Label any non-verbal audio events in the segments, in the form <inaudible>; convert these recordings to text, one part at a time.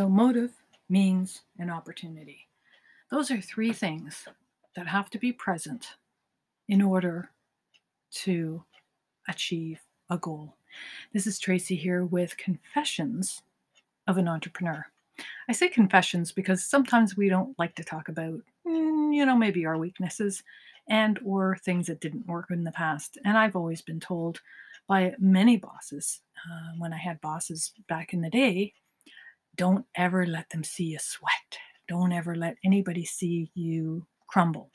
So, motive, means, and opportunity. Those are three things that have to be present in order to achieve a goal. This is Tracey here with Confessions of an Entrepreneur. I say confessions because sometimes we don't like to talk about, mm, you know, maybe our weaknesses and or things that didn't work in the past. And I've always been told by many bosses uh, when I had bosses back in the day, don't ever let them see you sweat. Don't ever let anybody see you crumble.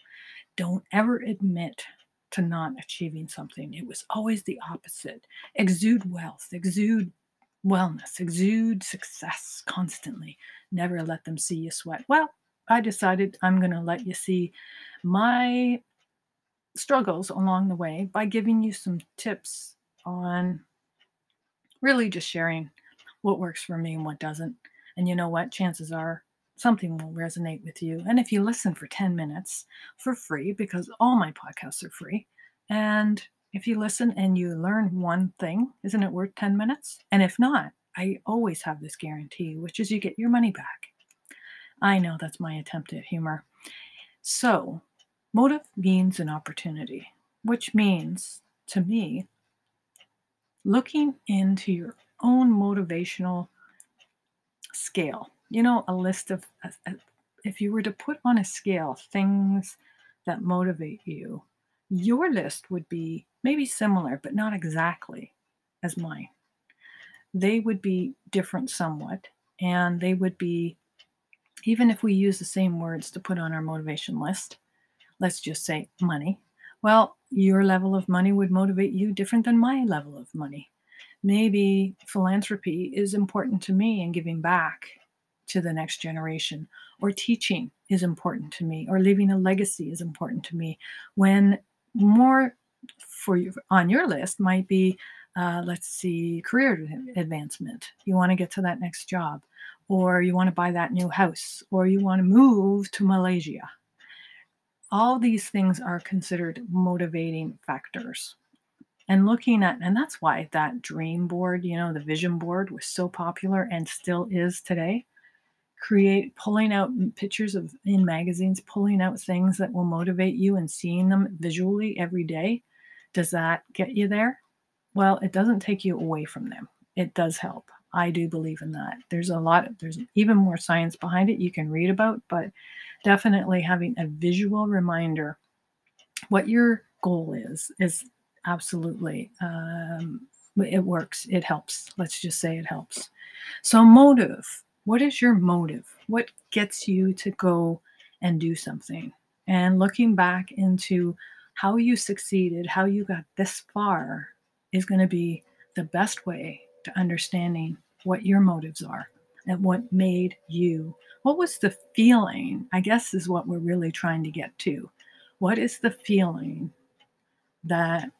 Don't ever admit to not achieving something. It was always the opposite. Exude wealth, exude wellness, exude success constantly. Never let them see you sweat. Well, I decided I'm going to let you see my struggles along the way by giving you some tips on really just sharing what works for me and what doesn't. And you know what? Chances are something will resonate with you. And if you listen for 10 minutes for free, because all my podcasts are free, and if you listen and you learn one thing, isn't it worth 10 minutes? And if not, I always have this guarantee, which is you get your money back. I know that's my attempt at humor. So, motive means an opportunity, which means to me, looking into your own motivational scale. You know, a list of, if you were to put on a scale things that motivate you, your list would be maybe similar, but not exactly as mine. They would be different somewhat, and they would be, even if we use the same words to put on our motivation list, let's just say money. Well, your level of money would motivate you different than my level of money maybe philanthropy is important to me and giving back to the next generation or teaching is important to me or leaving a legacy is important to me. When more for you on your list might be uh, let's see career advancement. You want to get to that next job or you want to buy that new house or you want to move to malaysia. All these things are considered motivating factors and looking at and that's why that dream board you know the vision board was so popular and still is today. Create pulling out pictures of in magazines pulling out things that will motivate you and seeing them visually every day. Does that get you there? Well it doesn't take you away from them. It does help. I do believe in that. There's a lot there's even more science behind it you can read about but definitely having a visual reminder what your goal is is absolutely. Um, it works. It helps. Let's just say it helps. So, motive. What is your motive? What gets you to go and do something? And looking back into how you succeeded, how you got this far, is going to be the best way to understanding what your motives are and what made you. What was the feeling? I guess is what we're really trying to get to. What is the feeling that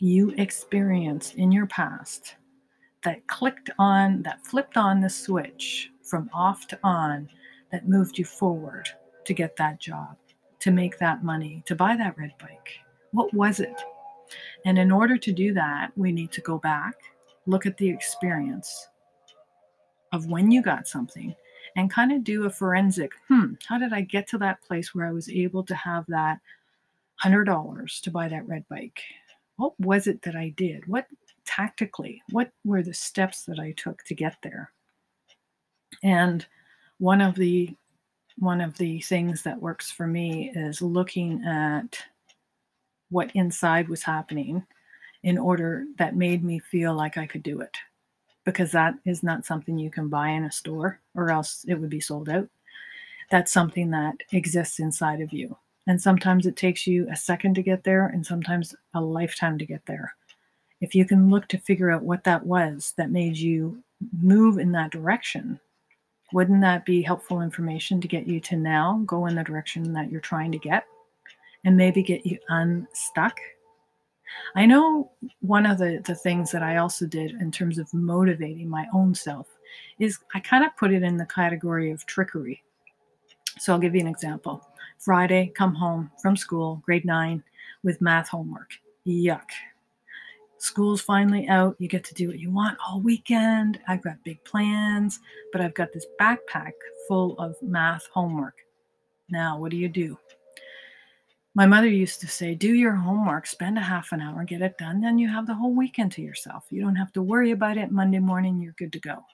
you experienced in your past that clicked on, that flipped on the switch from off to on that moved you forward to get that job, to make that money, to buy that red bike? What was it? And in order to do that, we need to go back, look at the experience of when you got something, and kind of do a forensic hmm, how did I get to that place where I was able to have that $100 to buy that red bike? What was it that I did? What tactically, what were the steps that I took to get there? And one of the one of the things that works for me is looking at what inside was happening in order that made me feel like I could do it. Because that is not something you can buy in a store or else it would be sold out. That's something that exists inside of you. And sometimes it takes you a second to get there, and sometimes a lifetime to get there. If you can look to figure out what that was that made you move in that direction, wouldn't that be helpful information to get you to now go in the direction that you're trying to get and maybe get you unstuck? I know one of the, the things that I also did in terms of motivating my own self is I kind of put it in the category of trickery. So I'll give you an example. Friday, come home from school, grade nine, with math homework. Yuck. School's finally out. You get to do what you want all weekend. I've got big plans, but I've got this backpack full of math homework. Now, what do you do? My mother used to say, Do your homework, spend a half an hour, get it done, then you have the whole weekend to yourself. You don't have to worry about it. Monday morning, you're good to go.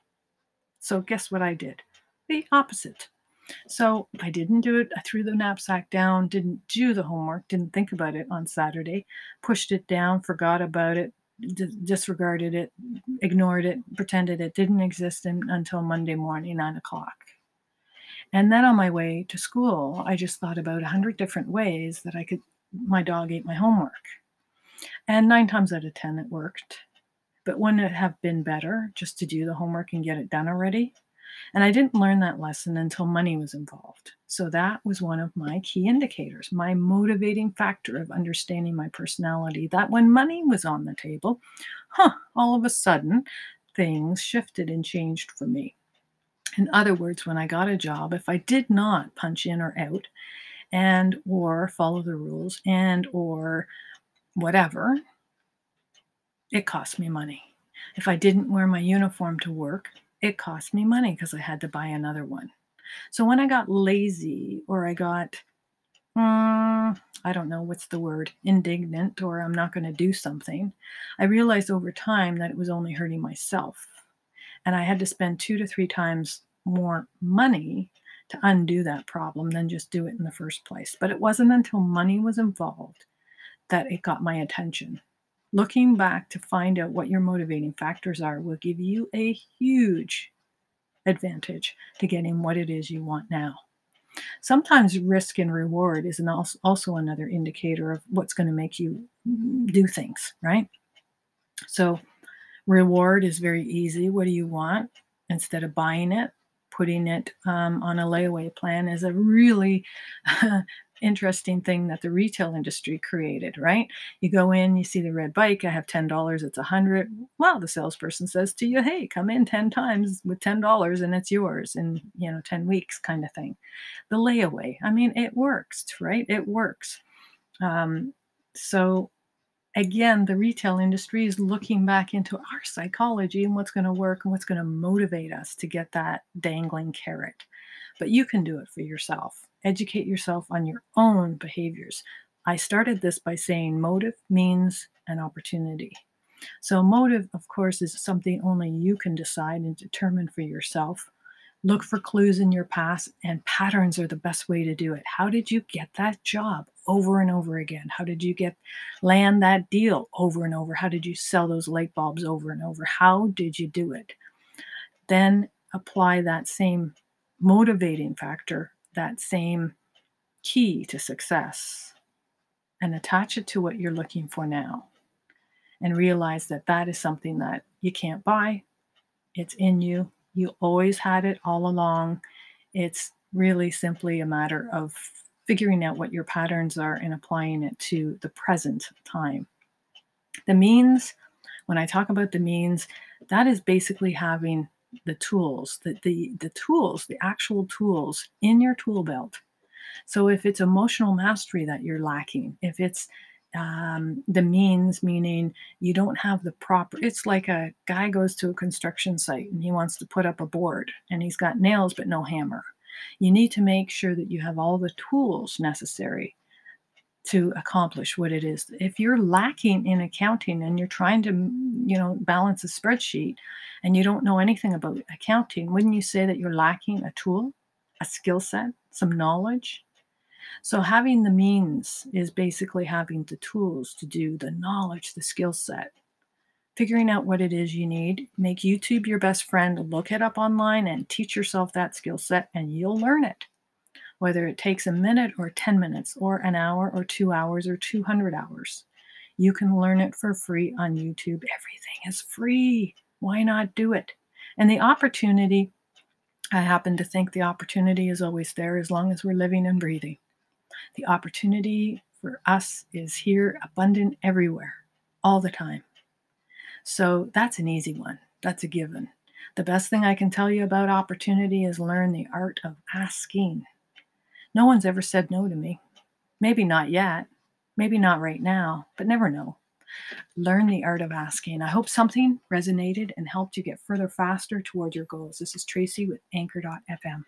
So, guess what I did? The opposite. So, I didn't do it. I threw the knapsack down, didn't do the homework, didn't think about it on Saturday, pushed it down, forgot about it, d- disregarded it, ignored it, pretended it didn't exist in, until Monday morning, nine o'clock. And then on my way to school, I just thought about a hundred different ways that I could, my dog ate my homework. And nine times out of 10, it worked. But wouldn't it have been better just to do the homework and get it done already? And I didn't learn that lesson until money was involved. So that was one of my key indicators, my motivating factor of understanding my personality. That when money was on the table, huh, all of a sudden things shifted and changed for me. In other words, when I got a job, if I did not punch in or out and or follow the rules and or whatever, it cost me money. If I didn't wear my uniform to work, it cost me money because I had to buy another one. So when I got lazy or I got, mm, I don't know what's the word, indignant or I'm not going to do something, I realized over time that it was only hurting myself. And I had to spend two to three times more money to undo that problem than just do it in the first place. But it wasn't until money was involved that it got my attention. Looking back to find out what your motivating factors are will give you a huge advantage to getting what it is you want now. Sometimes risk and reward is an also, also another indicator of what's going to make you do things, right? So, reward is very easy. What do you want? Instead of buying it, putting it um, on a layaway plan is a really <laughs> interesting thing that the retail industry created, right? You go in, you see the red bike, I have $10, it's a 100 Well, the salesperson says to you, hey, come in 10 times with $10 and it's yours in, you know, 10 weeks kind of thing. The layaway, I mean, it works, right? It works. Um, so again, the retail industry is looking back into our psychology and what's going to work and what's going to motivate us to get that dangling carrot. But you can do it for yourself. Educate yourself on your own behaviors. I started this by saying motive, means, and opportunity. So, motive, of course, is something only you can decide and determine for yourself. Look for clues in your past, and patterns are the best way to do it. How did you get that job over and over again? How did you get land that deal over and over? How did you sell those light bulbs over and over? How did you do it? Then apply that same motivating factor, that same key to success, and attach it to what you're looking for now. And realize that that is something that you can't buy. It's in you, you always had it all along. It's really simply a matter of figuring out what your patterns are and applying it to the present time. The means, when I talk about the means, that is basically having the tools, the, the, the tools, the actual tools in your tool belt. So if it's emotional mastery that you're lacking, if it's um, the means, meaning you don't have the proper. It's like a guy goes to a construction site and he wants to put up a board and he's got nails but no hammer. You need to make sure that you have all the tools necessary to accomplish what it is. If you're lacking in accounting and you're trying to, you know, balance a spreadsheet and you don't know anything about accounting, wouldn't you say that you're lacking a tool, a skill set, some knowledge? So, having the means is basically having the tools to do the knowledge, the skill set, figuring out what it is you need. Make YouTube your best friend, look it up online and teach yourself that skill set, and you'll learn it. Whether it takes a minute or 10 minutes, or an hour, or two hours, or 200 hours, you can learn it for free on YouTube. Everything is free. Why not do it? And the opportunity, I happen to think the opportunity is always there as long as we're living and breathing. The opportunity for us is here, abundant everywhere, all the time. So that's an easy one. That's a given. The best thing I can tell you about opportunity is learn the art of asking. No one's ever said no to me. Maybe not yet. Maybe not right now, but never know. learn the art of asking. I hope something resonated and helped you get further faster towards your goals. This is Tracey with Anchor.fm.